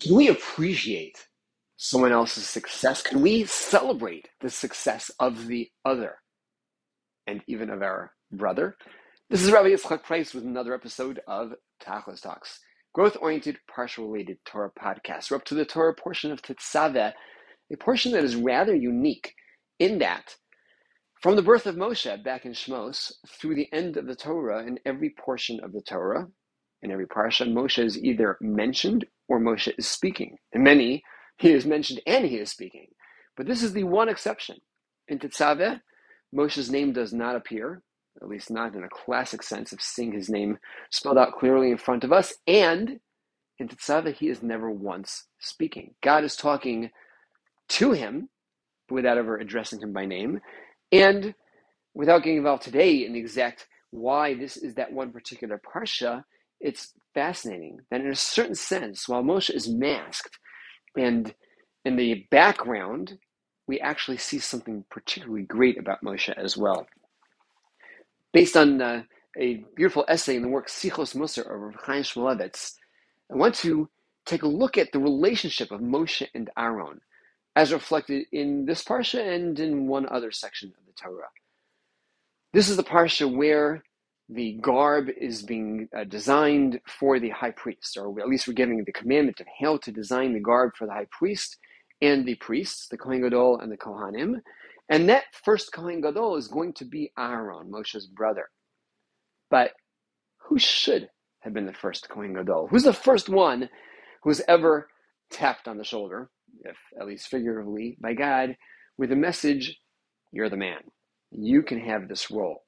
Can we appreciate someone else's success? Can we celebrate the success of the other and even of our brother? This is Rabbi Yitzchak Price with another episode of Tachlis Talks, growth-oriented, parsha-related Torah podcast. We're up to the Torah portion of Tetzaveh, a portion that is rather unique in that from the birth of Moshe back in Shmos through the end of the Torah, in every portion of the Torah, in every parsha, Moshe is either mentioned or Moshe is speaking. In many, he is mentioned and he is speaking. But this is the one exception. In Tetzaveh, Moshe's name does not appear, at least not in a classic sense of seeing his name spelled out clearly in front of us. And in Tetzaveh, he is never once speaking. God is talking to him without ever addressing him by name. And without getting involved today in the exact why this is that one particular parsha, it's fascinating that in a certain sense, while Moshe is masked and in the background, we actually see something particularly great about Moshe as well. Based on uh, a beautiful essay in the work Sichos Musar of Chaim Shmulevitz, I want to take a look at the relationship of Moshe and Aaron as reflected in this parsha and in one other section of the Torah. This is the parsha where the garb is being uh, designed for the high priest, or at least we're giving the commandment of how to design the garb for the high priest and the priests, the Kohen Gadol and the Kohanim. And that first Kohen Gadol is going to be Aaron, Moshe's brother. But who should have been the first Kohen Gadol? Who's the first one who's ever tapped on the shoulder, if at least figuratively, by God with a message, you're the man. You can have this role.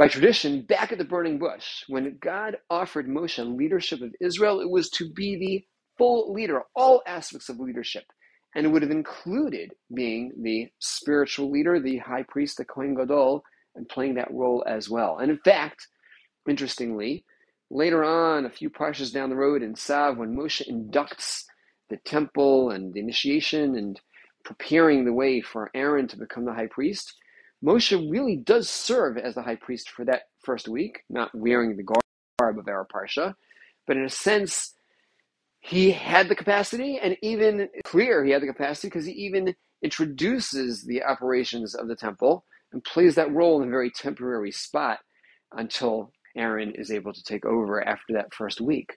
By tradition, back at the burning bush, when God offered Moshe leadership of Israel, it was to be the full leader, all aspects of leadership. And it would have included being the spiritual leader, the high priest, the Kohen Gadol, and playing that role as well. And in fact, interestingly, later on, a few parshas down the road in Tzav, when Moshe inducts the temple and the initiation and preparing the way for Aaron to become the high priest, Moshe really does serve as the high priest for that first week, not wearing the garb of our parsha, but in a sense, he had the capacity, and even clear he had the capacity because he even introduces the operations of the temple and plays that role in a very temporary spot until Aaron is able to take over after that first week.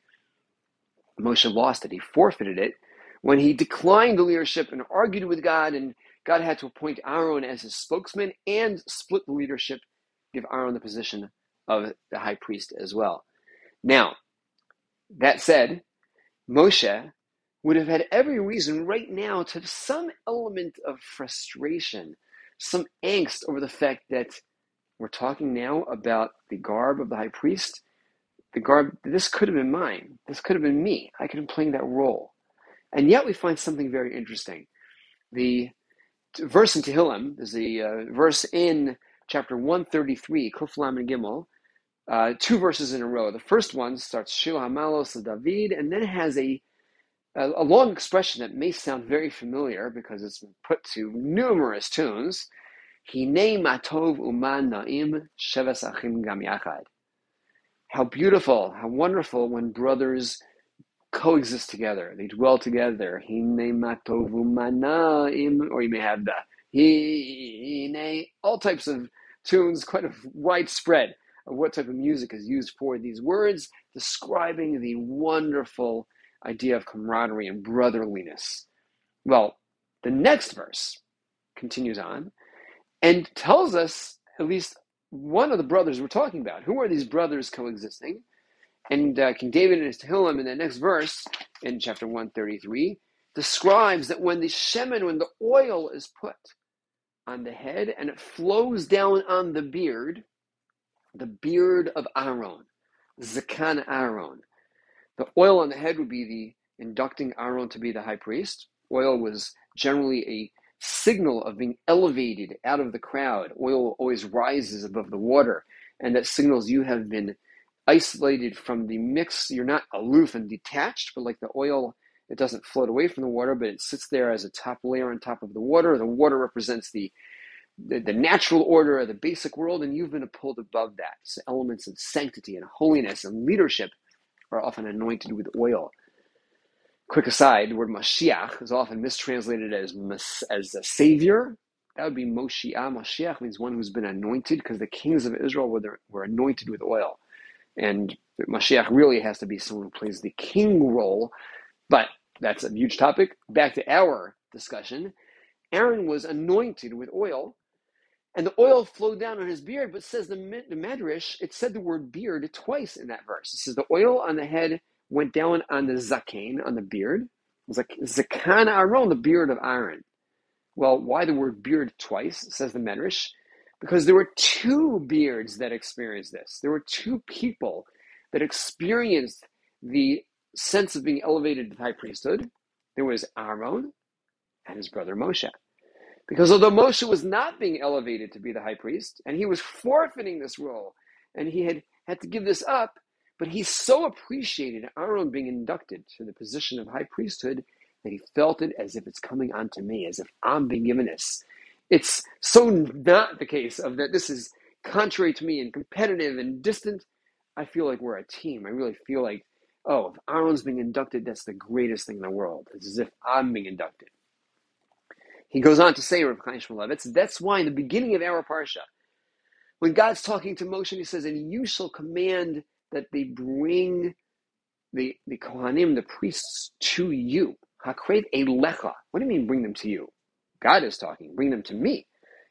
Moshe lost it. He forfeited it when he declined the leadership and argued with God and God had to appoint Aaron as his spokesman and split the leadership, give Aaron the position of the high priest as well. Now, that said, Moshe would have had every reason right now to have some element of frustration, some angst over the fact that we're talking now about the garb of the high priest. The garb, this could have been mine. This could have been me. I could have been playing that role. And yet we find something very interesting. The verse in Tehillim, is a uh, verse in chapter 133, Kuf and Gimel, uh, two verses in a row. The first one starts Shir Hamalos David, and then has a, a, a long expression that may sound very familiar because it's been put to numerous tunes. Hine matov uman naim sheves achim gam yachad. How beautiful, how wonderful when brothers coexist together. They dwell together. Hine matovu or you may have the hine, all types of tunes, quite a widespread of what type of music is used for these words, describing the wonderful idea of camaraderie and brotherliness. Well, the next verse continues on and tells us at least one of the brothers we're talking about. Who are these brothers coexisting? And uh, King David in his Tehillim in the next verse, in chapter 133, describes that when the shemen, when the oil is put on the head and it flows down on the beard, the beard of Aaron, Zakan Aaron. The oil on the head would be the inducting Aaron to be the high priest. Oil was generally a signal of being elevated out of the crowd. Oil always rises above the water, and that signals you have been isolated from the mix. You're not aloof and detached, but like the oil, it doesn't float away from the water, but it sits there as a top layer on top of the water. The water represents the the, the natural order of the basic world, and you've been pulled above that. So elements of sanctity and holiness and leadership are often anointed with oil. Quick aside, the word Mashiach is often mistranslated as as a savior. That would be Moshiach. Mashiach means one who's been anointed because the kings of Israel were, were anointed with oil. And Mashiach really has to be someone who plays the king role. But that's a huge topic. Back to our discussion. Aaron was anointed with oil, and the oil flowed down on his beard, but says the, the Medrash, it said the word beard twice in that verse. It says the oil on the head went down on the zaken, on the beard. It was like zakan Aaron, the beard of Aaron. Well, why the word beard twice, says the Medrash? Because there were two beards that experienced this. There were two people that experienced the sense of being elevated to the high priesthood. There was Aaron and his brother Moshe. Because although Moshe was not being elevated to be the high priest, and he was forfeiting this role, and he had had to give this up, but he so appreciated Aaron being inducted to the position of high priesthood that he felt it as if it's coming onto me, as if I'm being given this. It's so not the case of that this is contrary to me and competitive and distant. I feel like we're a team. I really feel like, oh, if Aaron's being inducted, that's the greatest thing in the world. It's as if I'm being inducted. He goes on to say, Rav Chaim Shmulevitz, that's why in the beginning of our parsha, when God's talking to Moshe, he says, and you shall command that they bring the, the Kohanim, the priests, to you. Hakrev elecha. What do you mean bring them to you? God is talking. Bring them to me.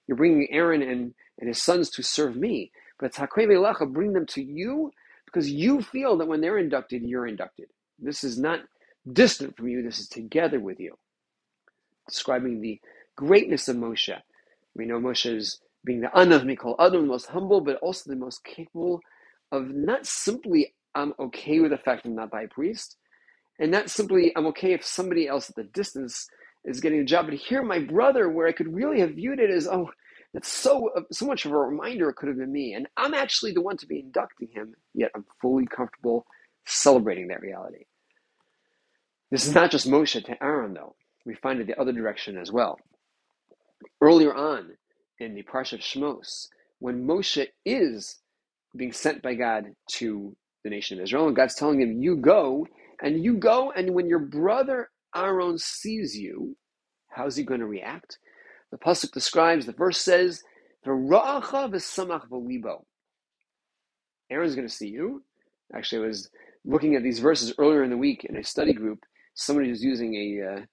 You're bringing Aaron and, and his sons to serve me. But Hakrev. Bring them to you because you feel that when they're inducted, you're inducted. This is not distant from you. This is together with you. Describing the greatness of Moshe. We know Moshe is being the Anav Mikol Adam, the most humble, but also the most capable of not simply I'm okay with the fact I'm not by priest, and not simply I'm okay if somebody else at the distance is getting a job, but here my brother, where I could really have viewed it as oh, that's so uh, so much of a reminder it could have been me, and I'm actually the one to be inducting him, yet I'm fully comfortable celebrating that reality. This is not just Moshe to Aaron, though. We find it the other direction as well. Earlier on in the Parsha of Shmos, when Moshe is being sent by God to the nation of Israel, and God's telling him, You go, and you go, and when your brother Aaron sees you, how's he going to react? The Pasuk describes, the verse says, Aaron's going to see you. Actually, I was looking at these verses earlier in the week in a study group. Somebody was using a,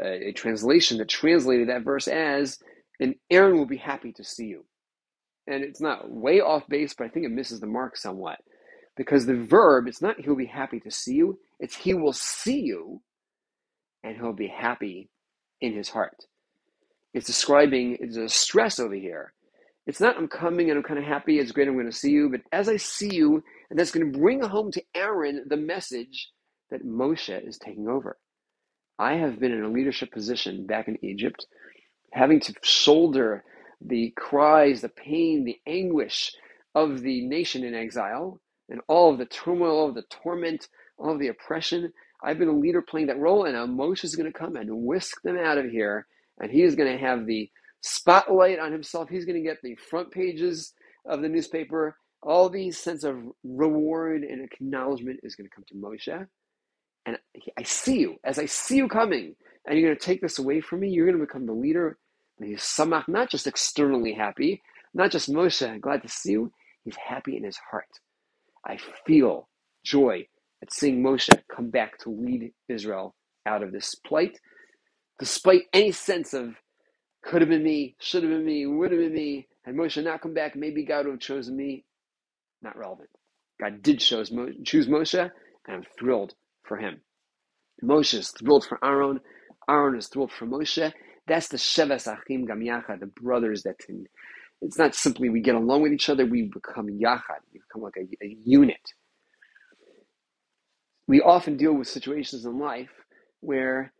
uh, a translation that translated that verse as, and Aaron will be happy to see you. And it's not way off base, but I think it misses the mark somewhat. Because the verb, it's not he'll be happy to see you, it's he will see you and he'll be happy in his heart. It's describing, it's a stress over here. It's not I'm coming and I'm kind of happy, it's great, I'm going to see you, but as I see you, and that's going to bring home to Aaron the message that Moshe is taking over. I have been in a leadership position back in Egypt, having to shoulder the cries, the pain, the anguish of the nation in exile, and all of the turmoil, all of the torment, all of the oppression. I've been a leader playing that role, and now Moshe is going to come and whisk them out of here, and he is going to have the spotlight on himself. He's going to get the front pages of the newspaper. All the sense of reward and acknowledgement is going to come to Moshe. And I see you. As I see you coming, and you're going to take this away from me, you're going to become the leader. And he's samach, not just externally happy, not just Moshe, glad to see you. He's happy in his heart. I feel joy at seeing Moshe come back to lead Israel out of this plight, despite any sense of could have been me, should have been me, would have been me. Had Moshe not come back, maybe God would have chosen me. Not relevant. God did choose Moshe, and I'm thrilled for him. Moshe is thrilled for Aaron. Aaron is thrilled for Moshe. That's the Sheves Achim Gam the brothers that can. It's not simply we get along with each other, we become Yachad. We become like a, a unit. We often deal with situations in life where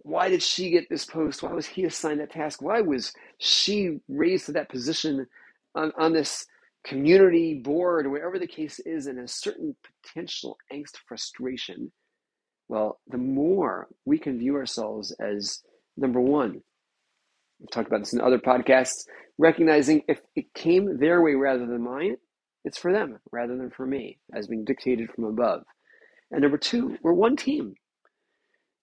why did she get this post? Why was he assigned that task? Why was she raised to that position on, on this community board, or the case is, and a certain potential angst, frustration? Well, the more we can view ourselves as number one, we've talked about this in other podcasts, recognizing if it came their way rather than mine, it's for them rather than for me, as being dictated from above. And number two, we're one team.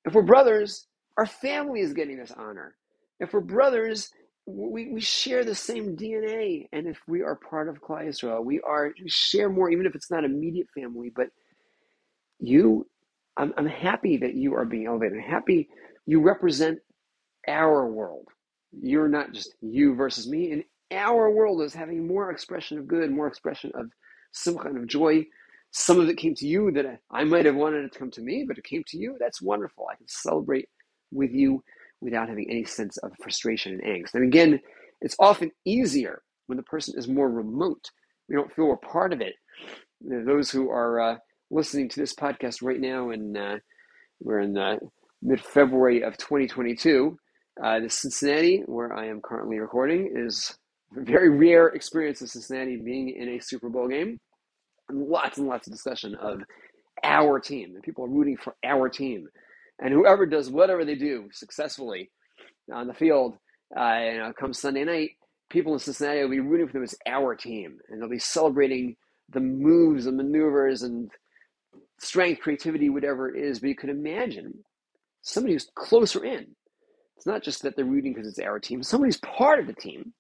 If we're brothers, our family is getting this honor. If we're brothers, we, we share the same DNA. And if we are part of Klal Yisrael, we are we share more, even if it's not immediate family. But you, I'm, I'm happy that you are being elevated. I'm happy you represent our world. You're not just you versus me. And our world is having more expression of good, more expression of some kind of joy. Some of it came to you that I might have wanted it to come to me, but it came to you. That's wonderful. I can celebrate with you without having any sense of frustration and angst. And again, it's often easier when the person is more remote. We don't feel we're part of it. Those who are uh, listening to this podcast right now, and uh, we're in uh, mid February of 2022, uh, the Cincinnati, where I am currently recording, is a very rare experience of Cincinnati being in a Super Bowl game. Lots and lots of discussion of our team. And people are rooting for our team. And whoever does whatever they do successfully on the field, uh, you know, come Sunday night, people in Cincinnati will be rooting for them as our team. And they'll be celebrating the moves and maneuvers and strength, creativity, whatever it is. But you could imagine somebody who's closer in it's not just that they're rooting because it's our team. Somebody's part of the team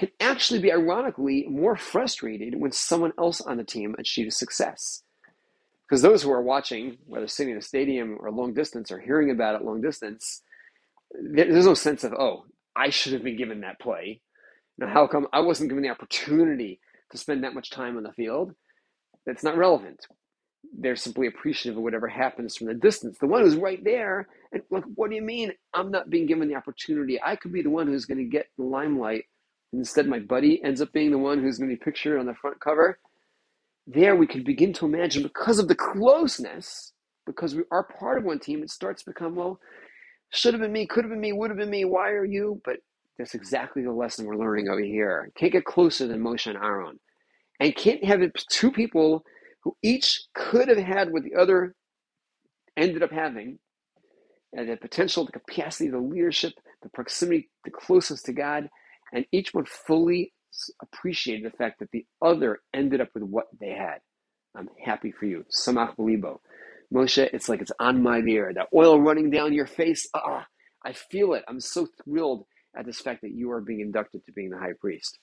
can actually be ironically more frustrated when someone else on the team achieves success. Because those who are watching, whether sitting in a stadium or long distance or hearing about it long distance, there's no sense of, oh, I should have been given that play. Now, how come I wasn't given the opportunity to spend that much time on the field? That's not relevant they're simply appreciative of whatever happens from the distance. The one who's right there, and like, what do you mean I'm not being given the opportunity? I could be the one who's going to get the limelight. Instead, my buddy ends up being the one who's going to be pictured on the front cover. There, we can begin to imagine because of the closeness, because we are part of one team, it starts to become, well, should have been me, could have been me, would have been me, why are you? But that's exactly the lesson we're learning over here. Can't get closer than Moshe and Aaron. And can't have it two people who each could have had what the other ended up having, and the potential, the capacity, the leadership, the proximity, the closeness to God, and each one fully appreciated the fact that the other ended up with what they had. I'm happy for you. Samach Belibo. Moshe, it's like it's on my ear. That oil running down your face. Ah, I feel it. I'm so thrilled at this fact that you are being inducted to being the high priest.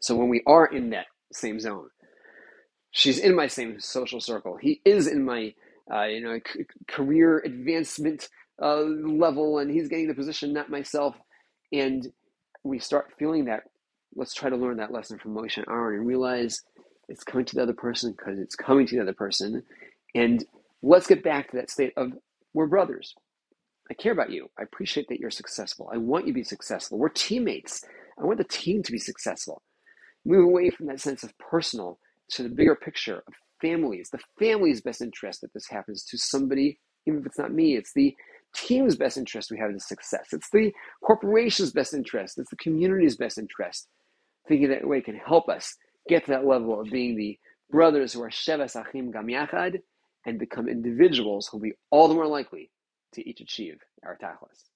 So when we are in that same zone, she's in my same social circle. He is in my uh, you know c- career advancement uh, level, and he's getting the position, not myself. And we start feeling that. Let's try to learn that lesson from Moshe Aaron and realize it's coming to the other person because it's coming to the other person. And let's get back to that state of we're brothers. I care about you. I appreciate that you're successful. I want you to be successful. We're teammates. I want the team to be successful. Move away from that sense of personal to the bigger picture of families, the family's best interest that this happens to somebody, even if it's not me, it's the team's best interest we have in success. It's the corporation's best interest. It's the community's best interest. Thinking that way can help us get to that level of being the brothers who are Shevas Achim Gam Yachad and become individuals who will be all the more likely to each achieve our tachlis.